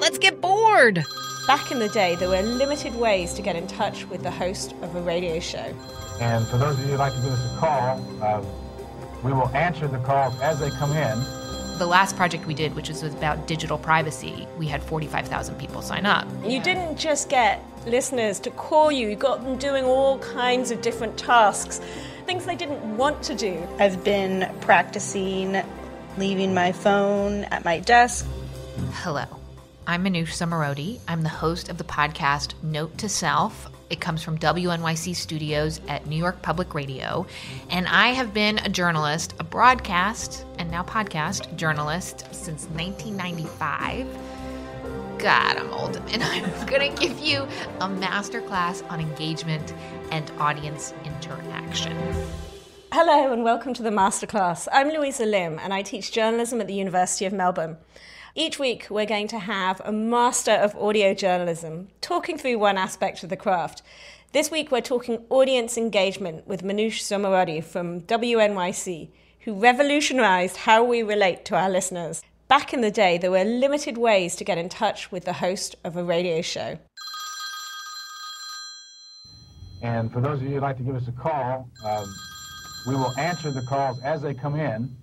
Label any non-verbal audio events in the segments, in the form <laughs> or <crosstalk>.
Let's get bored! Back in the day, there were limited ways to get in touch with the host of a radio show. And for those of you who'd like to give us a call, uh, we will answer the calls as they come in. The last project we did, which was about digital privacy, we had 45,000 people sign up. You didn't just get listeners to call you, you got them doing all kinds of different tasks, things they didn't want to do. I've been practicing leaving my phone at my desk. Hello. I'm Manoush Zomorodi. I'm the host of the podcast Note to Self. It comes from WNYC Studios at New York Public Radio. And I have been a journalist, a broadcast and now podcast journalist since 1995. God, I'm old. <laughs> And I'm going to give you a masterclass on engagement and audience interaction. Hello, and welcome to the masterclass. I'm Louisa Lim, and I teach journalism at the University of Melbourne. Each week, we're going to have a master of audio journalism talking through one aspect of the craft. This week, we're talking audience engagement with Manoush Zomorodi from WNYC, who revolutionized how we relate to our listeners. Back in the day, there were limited ways to get in touch with the host of a radio show. And for those of you who'd like to give us a call, um, we will answer the calls as they come in.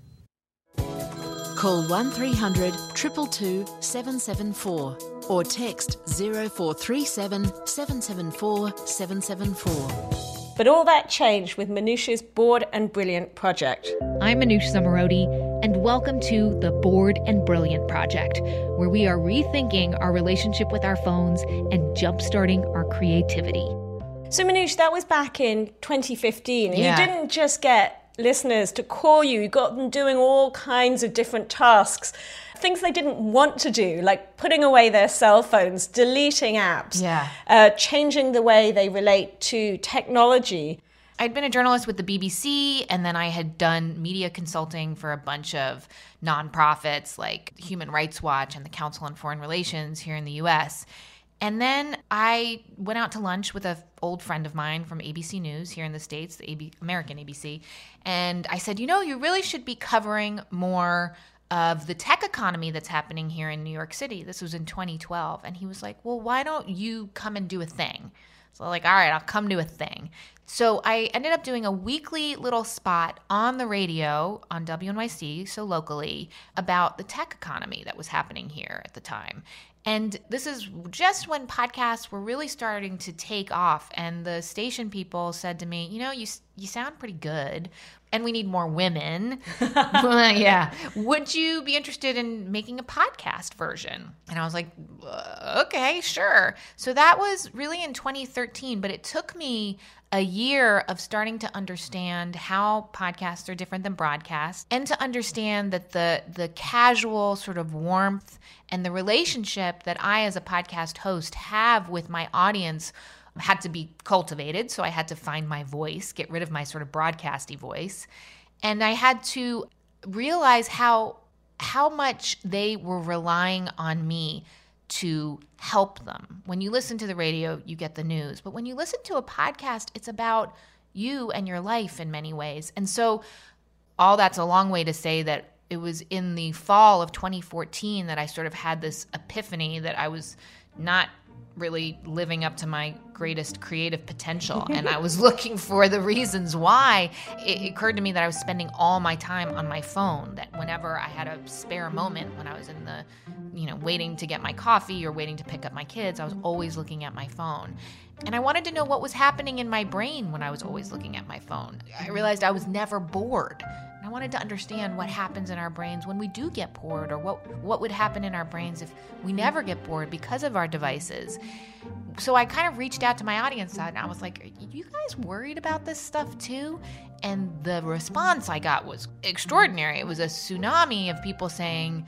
Call 1300 222 774 or text 0437 774 774. But all that changed with Manoush's Bored and Brilliant project. I'm Manoush Zomorodi, and welcome to the Bored and Brilliant Project, where we are rethinking our relationship with our phones and jumpstarting our creativity. So, Manoush, that was back in 2015. Yeah. You didn't just get listeners to call you, you got them doing all kinds of different tasks, things they didn't want to do, like putting away their cell phones, deleting apps, Yeah. uh, changing the way they relate to technology. I'd been a journalist with the BBC, and then I had done media consulting for a bunch of nonprofits like Human Rights Watch and the Council on Foreign Relations here in the US. And then I went out to lunch with an old friend of mine from ABC News here in the States, the AB, American ABC. And I said, you know, you really should be covering more of the tech economy that's happening here in New York City. This was in 2012. And he was like, well, why don't you come and do a thing? So I'm like, all right, I'll come to a thing. So I ended up doing a weekly little spot on the radio on WNYC, so locally, about the tech economy that was happening here at the time. And this is just when podcasts were really starting to take off. And the station people said to me, you know, you, you sound pretty good and we need more women. <laughs> <laughs> Yeah. Would you be interested in making a podcast version? And I was like, uh, okay, sure. So that was really in 2013, but it took me a year of starting to understand how podcasts are different than broadcasts and to understand that the the casual sort of warmth and the relationship that I as a podcast host have with my audience had to be cultivated. So I had to find my voice, get rid of my sort of broadcasty voice. And I had to realize how how much they were relying on me to help them. When you listen to the radio, you get the news. But when you listen to a podcast, it's about you and your life in many ways. And so all that's a long way to say that it was in the fall of 2014 that I sort of had this epiphany that I was not really living up to my greatest creative potential. <laughs> And I was looking for the reasons why. It occurred to me that I was spending all my time on my phone that whenever I had a spare moment when I was in the you know waiting to get my coffee or waiting to pick up my kids I was always looking at my phone. And I wanted to know what was happening in my brain when I was always looking at my phone. I realized I was never bored I wanted to understand what happens in our brains when we do get bored or what what would happen in our brains if we never get bored because of our devices. So I kind of reached out to my audience and I was like, "Are you guys worried about this stuff too?" And the response I got was extraordinary. It was a tsunami of people saying,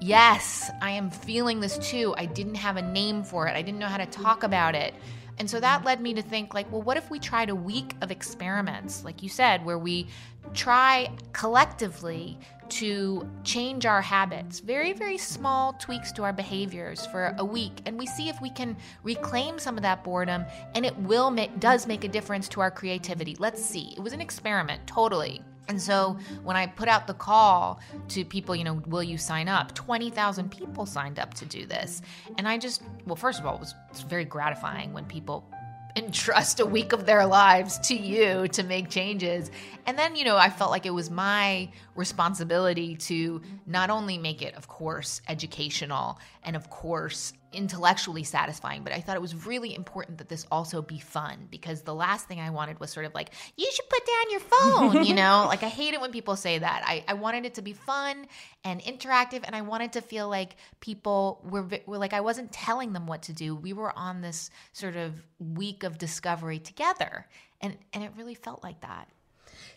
Yes, I am feeling this too. I didn't have a name for it. I didn't know how to talk about it. And so that led me to think like, well, what if we tried a week of experiments, like you said, where we try collectively to change our habits, very, very small tweaks to our behaviors for a week, and we see if we can reclaim some of that boredom, and it will make does make a difference to our creativity. Let's see. It was an experiment, totally. And so when I put out the call to people, you know, will you sign up? 20,000 people signed up to do this. And I just, well, first of all, it was very gratifying when people entrust a week of their lives to you to make changes. And then, you know, I felt like it was my responsibility to not only make it, of course, educational and, of course, intellectually satisfying, but I thought it was really important that this also be fun because the last thing I wanted was sort of like, you should put down your phone, you know? <laughs> like, I hate it when people say that. I, I wanted it to be fun and interactive, and I wanted to feel like people were, were like, I wasn't telling them what to do. We were on this sort of week of discovery together, and, and it really felt like that.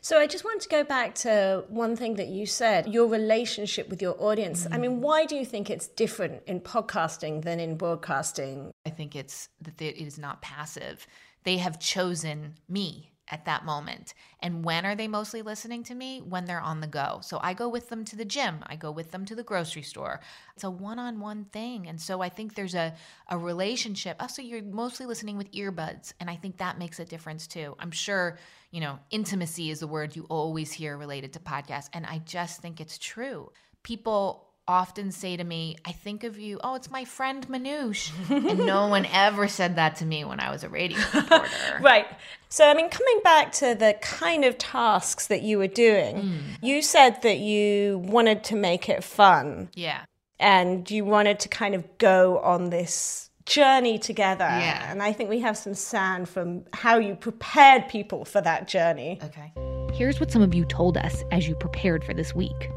So I just wanted to go back to one thing that you said, your relationship with your audience. Mm-hmm. I mean, why do you think it's different in podcasting than in broadcasting? I think it's that it is not passive. They have chosen me at that moment. And when are they mostly listening to me? When they're on the go. So I go with them to the gym, I go with them to the grocery store. It's a one on one thing. And so I think there's a, a relationship. Also, you're mostly listening with earbuds. And I think that makes a difference too. I'm sure, you know, intimacy is the word you always hear related to podcasts. And I just think it's true. People often say to me, I think of you, oh, it's my friend Manoush. and no one <laughs> ever said that to me when I was a radio <laughs> reporter. right. So, I mean, coming back to the kind of tasks that you were doing, mm. you said that you wanted to make it fun. Yeah. And you wanted to kind of go on this journey together. Yeah. And I think we have some sound from how you prepared people for that journey. Okay. Here's what some of you told us as you prepared for this week.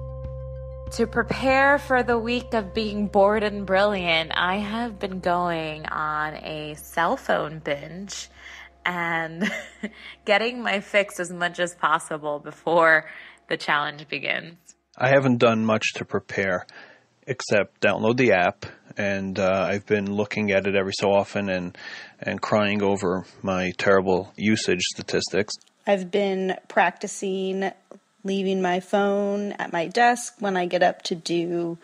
To prepare for the week of being bored and brilliant, I have been going on a cell phone binge and <laughs> getting my fix as much as possible before the challenge begins. I haven't done much to prepare except download the app, and uh, I've been looking at it every so often and and crying over my terrible usage statistics. I've been practicing leaving my phone at my desk when I get up to do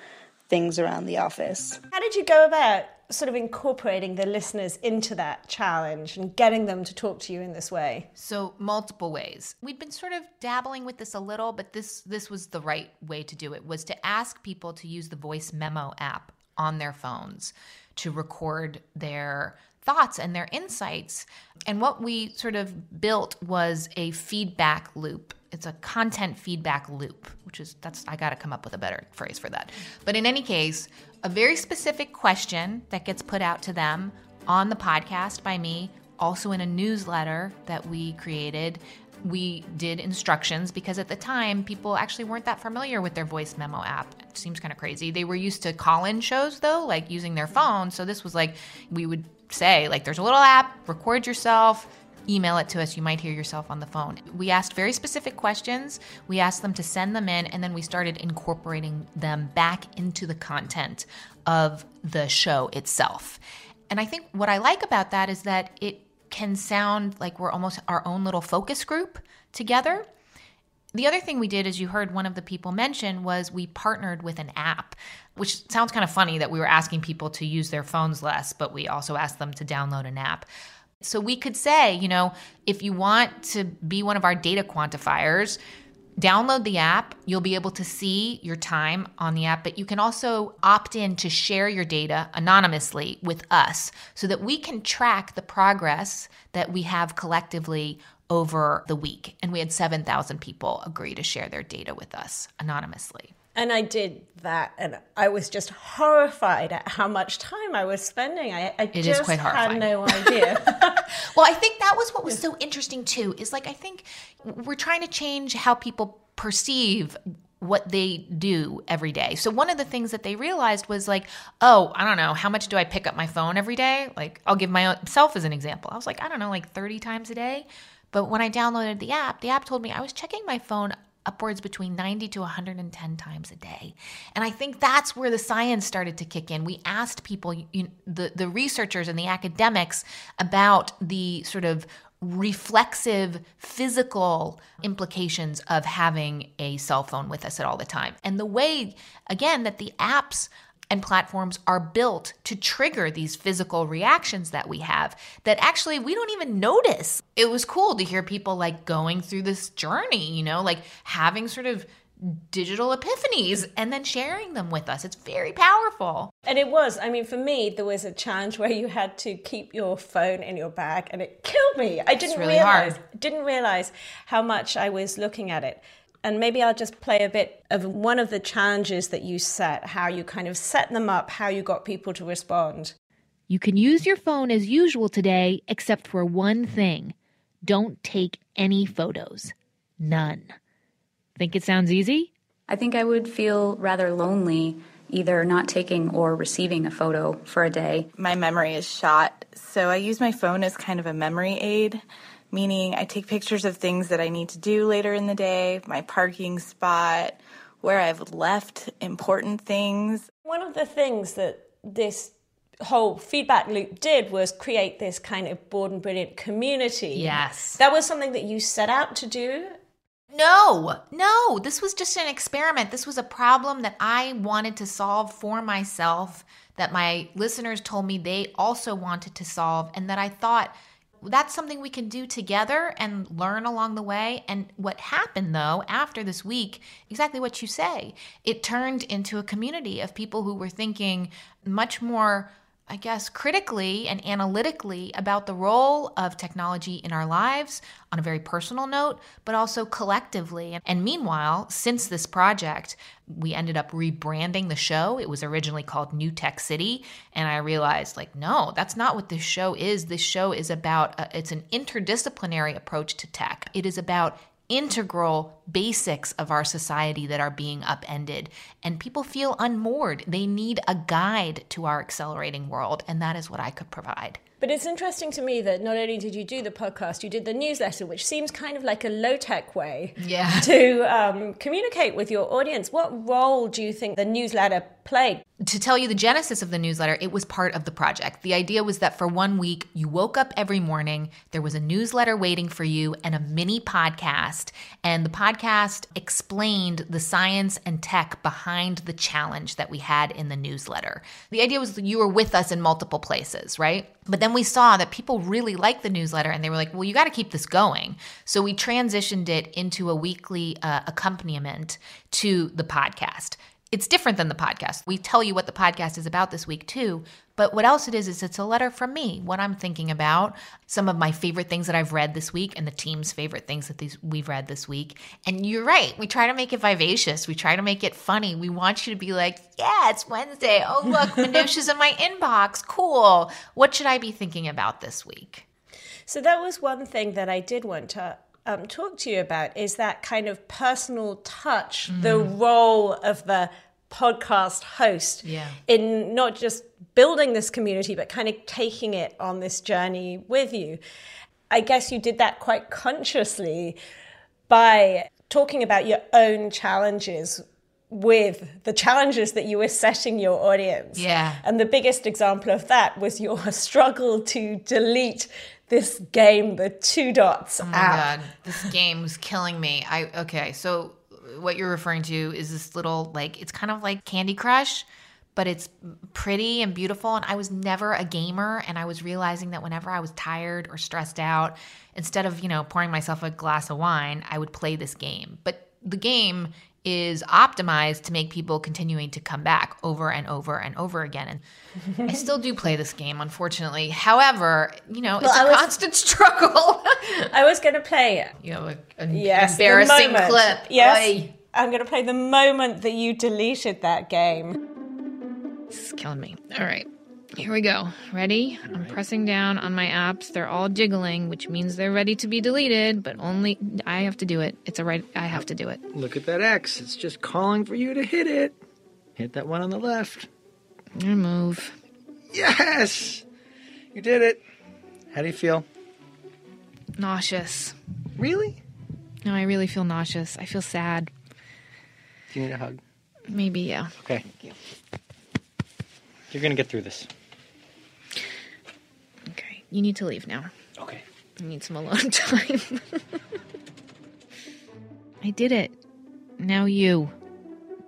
things around the office. How did you go about sort of incorporating the listeners into that challenge and getting them to talk to you in this way? So multiple ways. We'd been sort of dabbling with this a little, but this this was the right way to do it was to ask people to use the voice memo app on their phones to record their thoughts and their insights. And what we sort of built was a feedback loop it's a content feedback loop, which is that's I got to come up with a better phrase for that. But in any case, a very specific question that gets put out to them on the podcast by me, also in a newsletter that we created. We did instructions because at the time people actually weren't that familiar with their voice memo app. It seems kind of crazy. They were used to call in shows though, like using their phone. So this was like, we would say, like, there's a little app, record yourself, email it to us. You might hear yourself on the phone. We asked very specific questions. We asked them to send them in, and then we started incorporating them back into the content of the show itself. And I think what I like about that is that it can sound like we're almost our own little focus group together. The other thing we did, as you heard one of the people mention, was we partnered with an app, which sounds kind of funny that we were asking people to use their phones less, but we also asked them to download an app. So we could say, you know, if you want to be one of our data quantifiers, download the app. You'll be able to see your time on the app, but you can also opt in to share your data anonymously with us so that we can track the progress that we have collectively over the week. And we had 7,000 people agree to share their data with us anonymously. And I did that, and I was just horrified at how much time I was spending. I, I it just quite had no idea. <laughs> <laughs> well, I think that was what was so interesting too. Is like I think we're trying to change how people perceive what they do every day. So one of the things that they realized was like, oh, I don't know, how much do I pick up my phone every day? Like, I'll give myself as an example. I was like, I don't know, like 30 times a day. But when I downloaded the app, the app told me I was checking my phone upwards between 90 to 110 times a day. And I think that's where the science started to kick in. We asked people, you, the, the researchers and the academics, about the sort of reflexive physical implications of having a cell phone with us at all the time. And the way, again, that the apps and platforms are built to trigger these physical reactions that we have that actually we don't even notice. It was cool to hear people like going through this journey, you know, like having sort of digital epiphanies and then sharing them with us. It's very powerful. And it was. I mean, for me, there was a challenge where you had to keep your phone in your bag, and it killed me. I didn't really realize hard. didn't realize how much I was looking at it. And maybe I'll just play a bit of one of the challenges that you set, how you kind of set them up, how you got people to respond. You can use your phone as usual today, except for one thing don't take any photos. None. Think it sounds easy? I think I would feel rather lonely either not taking or receiving a photo for a day. My memory is shot, so I use my phone as kind of a memory aid, meaning I take pictures of things that I need to do later in the day, my parking spot, where I've left important things. One of the things that this whole feedback loop did was create this kind of bored and brilliant community. Yes. That was something that you set out to do. No, no, this was just an experiment. This was a problem that I wanted to solve for myself, that my listeners told me they also wanted to solve, and that I thought that's something we can do together and learn along the way. And what happened though, after this week, exactly what you say, it turned into a community of people who were thinking much more I guess, critically and analytically about the role of technology in our lives on a very personal note, but also collectively. And meanwhile, since this project, we ended up rebranding the show. It was originally called New Tech City. And I realized, like, no, that's not what this show is. This show is about, uh, it's an interdisciplinary approach to tech. It is about integral basics of our society that are being upended. And people feel unmoored. They need a guide to our accelerating world. And that is what I could provide. But it's interesting to me that not only did you do the podcast, you did the newsletter, which seems kind of like a low tech way Yeah. to um, communicate with your audience. What role do you think the newsletter to tell you the genesis of the newsletter, it was part of the project. The idea was that for one week, you woke up every morning, there was a newsletter waiting for you and a mini podcast. And the podcast explained the science and tech behind the challenge that we had in the newsletter. The idea was that you were with us in multiple places, right? But then we saw that people really liked the newsletter and they were like, well, you got to keep this going. So we transitioned it into a weekly uh, accompaniment to the podcast it's different than the podcast. We tell you what the podcast is about this week too, but what else it is is it's a letter from me, what I'm thinking about, some of my favorite things that I've read this week and the team's favorite things that these we've read this week. And you're right, we try to make it vivacious. We try to make it funny. We want you to be like, "Yeah, it's Wednesday. Oh, <laughs> look, Manoush's in my inbox. Cool. What should I be thinking about this week?" So that was one thing that I did want to um, talk to you about is that kind of personal touch, the role of the podcast host Yeah. in not just building this community, but kind of taking it on this journey with you. I guess you did that quite consciously by talking about your own challenges with the challenges that you were setting your audience. Yeah. And the biggest example of that was your <laughs> struggle to delete this game, the two dots Oh my app. god, this game was killing me. I okay, so what you're referring to is this little like it's kind of like Candy Crush, but it's pretty and beautiful and I was never a gamer and I was realizing that whenever I was tired or stressed out, instead of, you know, pouring myself a glass of wine, I would play this game. But the game is optimized to make people continuing to come back over and over and over again. And I <laughs> still do play this game, unfortunately. However, you know, it's Well, a I was- constant <laughs> struggle. I was going to play it. You know, a, a Yes, embarrassing clip. Yes, Oy. I'm going to play the moment that you deleted that game. This is killing me. All right. Here we go. Ready? I'm pressing down on my apps. They're all jiggling, which means they're ready to be deleted, but only I have to do it. It's a right I have to do it. Look at that X. It's just calling for you to hit it. Hit that one on the left. Remove. Yes! You did it. How do you feel? Nauseous. Really? No, I really feel nauseous. I feel sad. Do you need a hug? Maybe, yeah. Okay. You're gonna get through this. Okay. You need to leave now. Okay. I need some alone <laughs> time. I did it. Now you.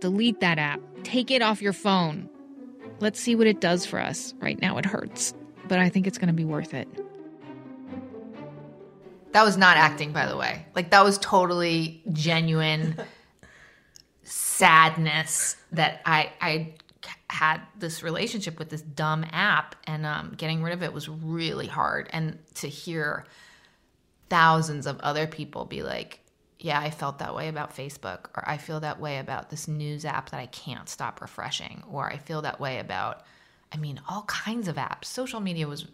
Delete that app. Take it off your phone. Let's see what it does for us. Right now, it hurts, but I think it's going to be worth it. That was not acting, by the way. Like, that was totally genuine <laughs> sadness that I, I had this relationship with this dumb app, and um, getting rid of it was really hard. And to hear thousands of other people be like, yeah, I felt that way about Facebook, or I feel that way about this news app that I can't stop refreshing, or I feel that way about, I mean, all kinds of apps. Social media was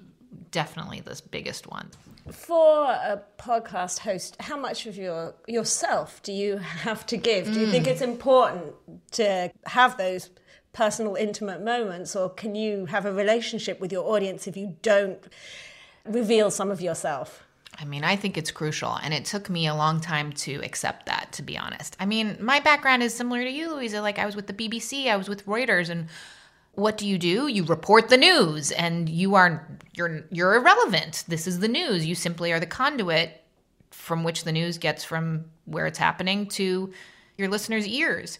definitely this biggest one. For a podcast host, how much of your yourself do you have to give? Do you think Mm. it's important to have those personal, intimate moments, or can you have a relationship with your audience if you don't reveal some of yourself? I mean, I think it's crucial, and it took me a long time to accept that, to be honest. I mean, my background is similar to you, Louisa. Like, I was with the BBC, I was with Reuters, and what do you do? You report the news, and you are you're you're irrelevant. This is the news. You simply are the conduit from which the news gets from where it's happening to your listeners' ears.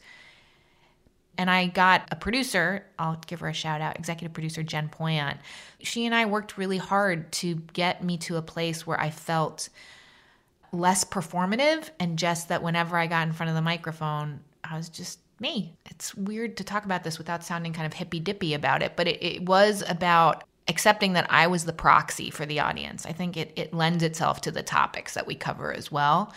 And I got a producer, I'll give her a shout out, executive producer Jen Poyant. She and I worked really hard to get me to a place where I felt less performative and just that whenever I got in front of the microphone, I was just me. It's weird to talk about this without sounding kind of hippy dippy about it, but it, it was about accepting that I was the proxy for the audience. I think it, it lends itself to the topics that we cover as well.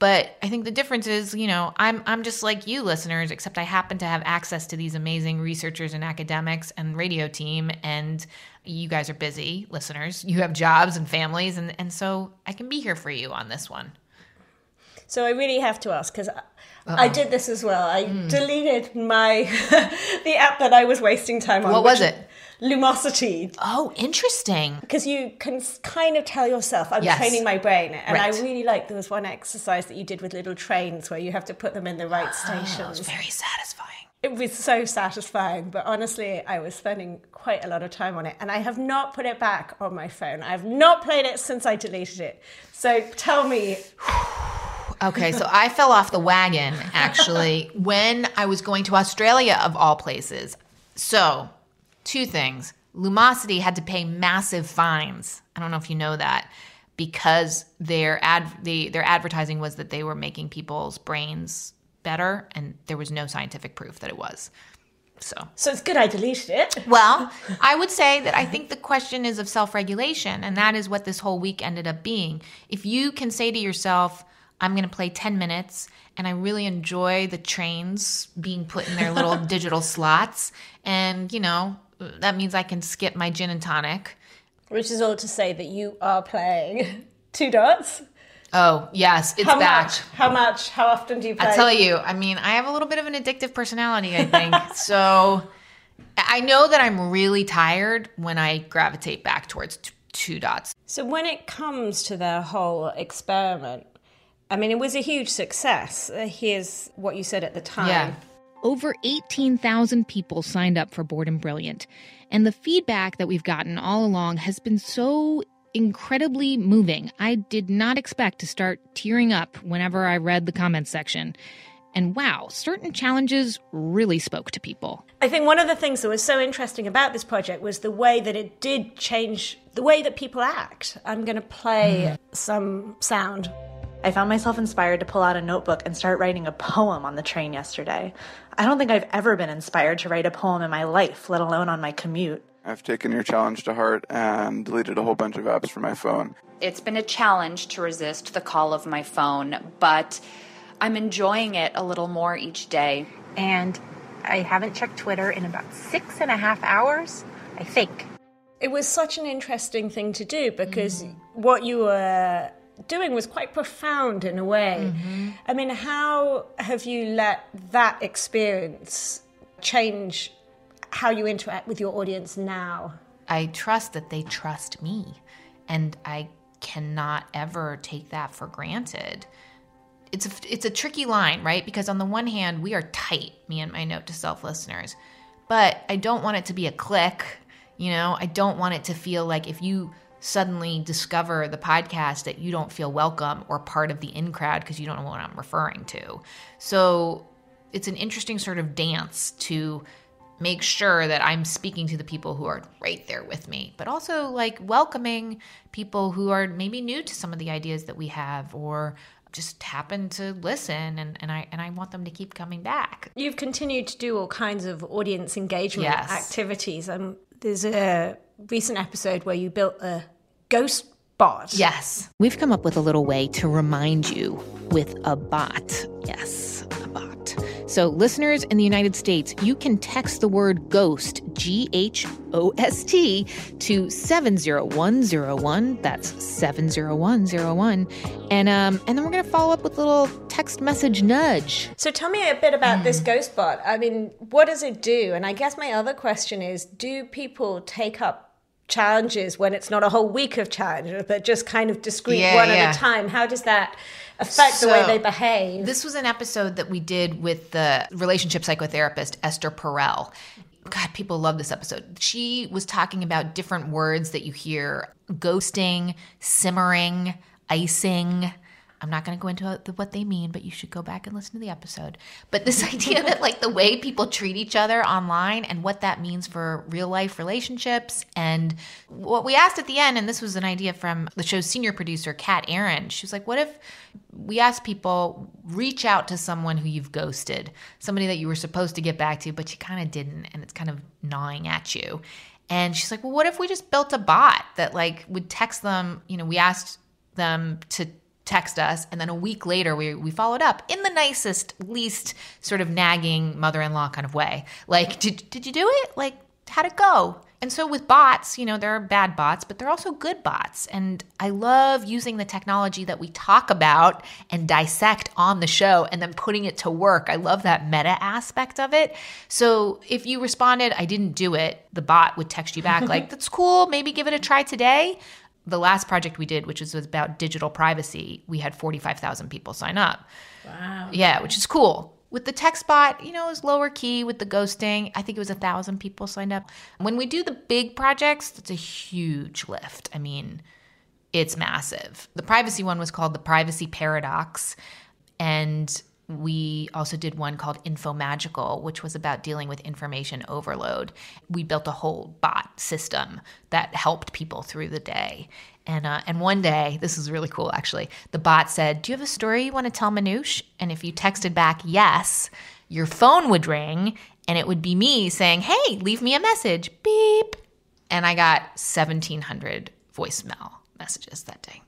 But I think the difference is, you know, I'm I'm just like you listeners, except I happen to have access to these amazing researchers and academics and radio team and you guys are busy listeners. You have jobs and families and and so I can be here for you on this one. So I really have to ask because I did this as well. I hmm. deleted my <laughs> the app that I was wasting time on. What was it? Lumosity. Oh, interesting. Because you can kind of tell yourself, I'm Yes. training my brain. And Right. I really like there was one exercise that you did with little trains where you have to put them in the right oh, stations. Oh, was very satisfying. It was so satisfying, but honestly, I was spending quite a lot of time on it, and I have not put it back on my phone. I have not played it since I deleted it. So tell me, <sighs> Okay, so I fell off the wagon actually <laughs> when I was going to Australia, of all places. So, two things. Lumosity had to pay massive fines. I don't know if you know that because their ad the, their advertising was that they were making people's brains better, and there was no scientific proof that it was. So, so it's good I deleted it. <laughs> well, I would say that I think the question is of self regulation, and that is what this whole week ended up being. If you can say to yourself, I'm going to play 10 minutes, and I really enjoy the trains being put in their little <laughs> digital slots, and, you know, that means I can skip my gin and tonic. Which is all to say that you are playing <laughs> two dots. Oh, yes, it's How back. much? How much? How often do you play? I tell you, I mean, I have a little bit of an addictive personality, I think. <laughs> so I know that I'm really tired when I gravitate back towards t- two dots. So when it comes to the whole experiment, I mean, it was a huge success. Uh, Here's what you said at the time. Yeah. Over 18,000 people signed up for Bored and Brilliant. And the feedback that we've gotten all along has been so incredibly moving. I did not expect to start tearing up whenever I read the comments section. And wow, certain challenges really spoke to people. I think one of the things that was so interesting about this project was the way that it did change the way that people act. I'm going to play mm. some sound. I found myself inspired to pull out a notebook and start writing a poem on the train yesterday. I don't think I've ever been inspired to write a poem in my life, let alone on my commute. I've taken your challenge to heart and deleted a whole bunch of apps from my phone. It's been a challenge to resist the call of my phone, but I'm enjoying it a little more each day. And I haven't checked Twitter in about six and a half hours, I think. It was such an interesting thing to do because what you were doing was quite profound in a way. Mm-hmm. I mean, how have you let that experience change how you interact with your audience now? I trust that they trust me, and I cannot ever take that for granted. It's a, it's a tricky line, right? Because on the one hand, we are tight, me and my note to self listeners, but I don't want it to be a clique. You know, I don't want it to feel like if you suddenly discover the podcast that you don't feel welcome or part of the in crowd because you don't know what I'm referring to. So it's an interesting sort of dance to make sure that I'm speaking to the people who are right there with me, but also like welcoming people who are maybe new to some of the ideas that we have or just happen to listen and, and I and I want them to keep coming back. You've continued to do all kinds of audience engagement Yes. activities. Um, there's a recent episode where you built a ghost bot. Yes. We've come up with a little way to remind you with a bot. Yes, a bot. So, listeners in the United States, you can text the word ghost, G H O S T, to 70101. That's 70101. And, um, and then we're going to follow up with a little text message nudge. So tell me a bit about this ghost bot. I mean, what does it do? And I guess my other question is do people take up challenges when it's not a whole week of challenges, but just kind of discrete Yeah, one yeah. at a time? How does that affect the way they behave? This was an episode that we did with the relationship psychotherapist Esther Perel. God, people love this episode. She was talking about different words that you hear ghosting, simmering, icing. I'm not going to go into what they mean, but you should go back and listen to the episode. But this <laughs> idea that, like, the way people treat each other online and what that means for real life relationships. And what we asked at the end, and this was an idea from the show's senior producer, Kat Aaron. She was like, What if we asked people reach out to someone who you've ghosted, somebody that you were supposed to get back to, but you kind of didn't, and it's kind of gnawing at you. And she's like, well, what if we just built a bot that like would text them? You know, we asked them to text us, and then a week later we we followed up in the nicest, least sort of nagging mother-in-law kind of way. Like, did did you do it? Like, how'd it go? And so with bots, you know, there are bad bots, but there are also good bots. And I love using the technology that we talk about and dissect on the show and then putting it to work. I love that meta aspect of it. So if you responded, I didn't do it, the bot would text you back <laughs> like, that's cool, maybe give it a try today. The last project we did, which was about digital privacy, we had 45,000 people sign up. Wow. Yeah, which is cool. With the text bot, you know, it was lower key with the ghosting. I think it was a thousand people signed up. When we do the big projects, it's a huge lift. I mean, it's massive. The privacy one was called the Privacy Paradox. And we also did one called Infomagical, which was about dealing with information overload. We built a whole bot system that helped people through the day. And uh, and one day, this is really cool actually. The bot said, "Do you have a story you want to tell Manoush?" And if you texted back yes, your phone would ring, and it would be me saying, "Hey, leave me a message." Beep. And I got 1,700 voicemail messages that day.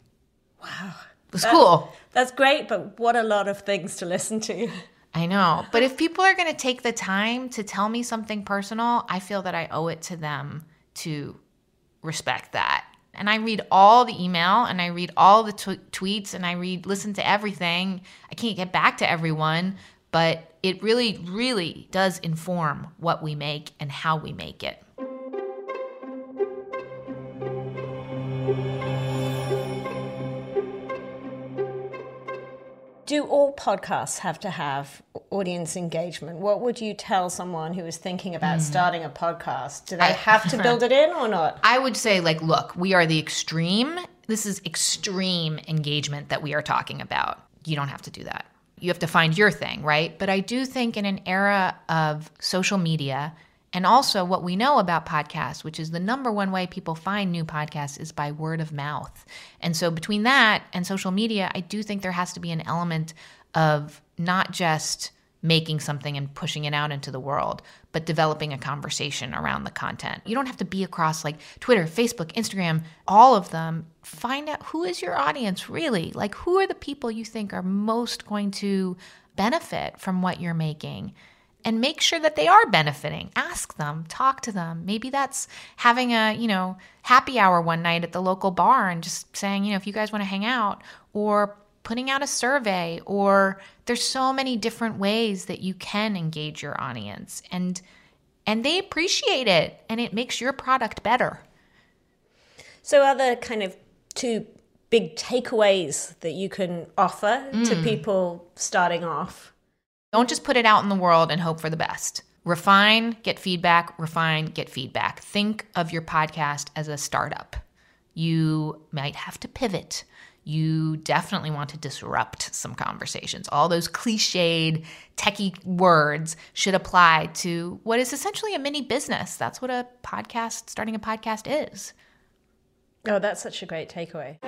Wow. It was cool. That's great, but what a lot of things to listen to. I know. But if people are going to take the time to tell me something personal, I feel that I owe it to them to respect that. And I read all the email and I read all the tw- tweets and I read, listen to everything. I can't get back to everyone, but it really, really does inform what we make and how we make it. Do all podcasts have to have audience engagement? What would you tell someone who is thinking about Hmm. starting a podcast? Do they I- have to build <laughs> it in or not? I would say, like, look, we are the extreme. This is extreme engagement that we are talking about. You don't have to do that. You have to find your thing, right? But I do think in an era of social media and also what we know about podcasts, which is the number one way people find new podcasts is by word of mouth. And so between that and social media, I do think there has to be an element of not just making something and pushing it out into the world, but developing a conversation around the content. You don't have to be across like Twitter, Facebook, Instagram, all of them. Find out who is your audience really? Like, who are the people you think are most going to benefit from what you're making? And make sure that they are benefiting. Ask them, talk to them. Maybe that's having a, you know, happy hour one night at the local bar and just saying, you know, if you guys want to hang out, or putting out a survey or there's so many different ways that you can engage your audience and and they appreciate it and it makes your product better So, are there kind of two big takeaways that you can offer to Mm. people starting off? Don't just put it out in the world and hope for the best refine get feedback refine get feedback think of your podcast as a startup you might have to pivot you definitely want to disrupt some conversations. All those cliched, techie words should apply to what is essentially a mini business. That's what a podcast, starting a podcast is. Oh, that's such a great takeaway.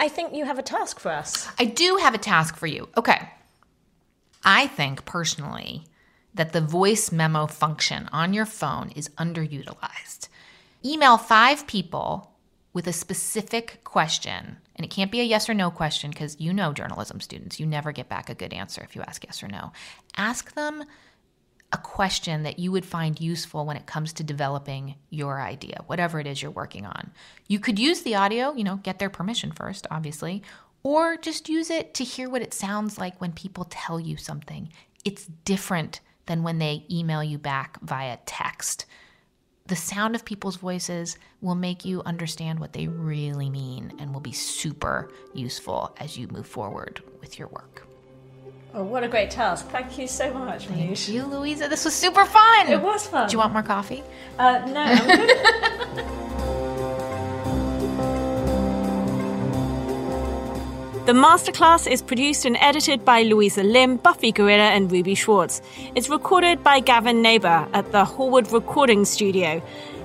I think you have a task for us. I do have a task for you. Okay. I think personally that the voice memo function on your phone is underutilized. Email five people with a specific question, and it can't be a yes or no question because you know journalism students, you never get back a good answer if you ask yes or no. Ask them a question that you would find useful when it comes to developing your idea, whatever it is you're working on. You could use the audio, you know, get their permission first, obviously, or just use it to hear what it sounds like when people tell you something. It's different than when they email you back via text. The sound of people's voices will make you understand what they really mean and will be super useful as you move forward with your work. Oh, what a great task. Thank you so much, Thank Manoush. you, Louisa. This was super fun. It was fun. Do you want more coffee? Uh, no, I'm good. <laughs> The Masterclass is produced and edited by Louisa Lim, Buffy Gorrilla, and Ruby Schwartz. It's recorded by Gavin Neighbour at the Hallwood Recording Studio.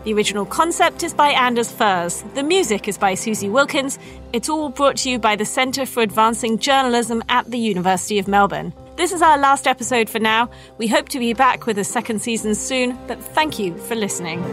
The original concept is by Anders Furze. The music is by Susie Wilkins. It's all brought to you by the Centre for Advancing Journalism at the University of Melbourne. This is our last episode for now. We hope to be back with a second season soon, but thank you for listening.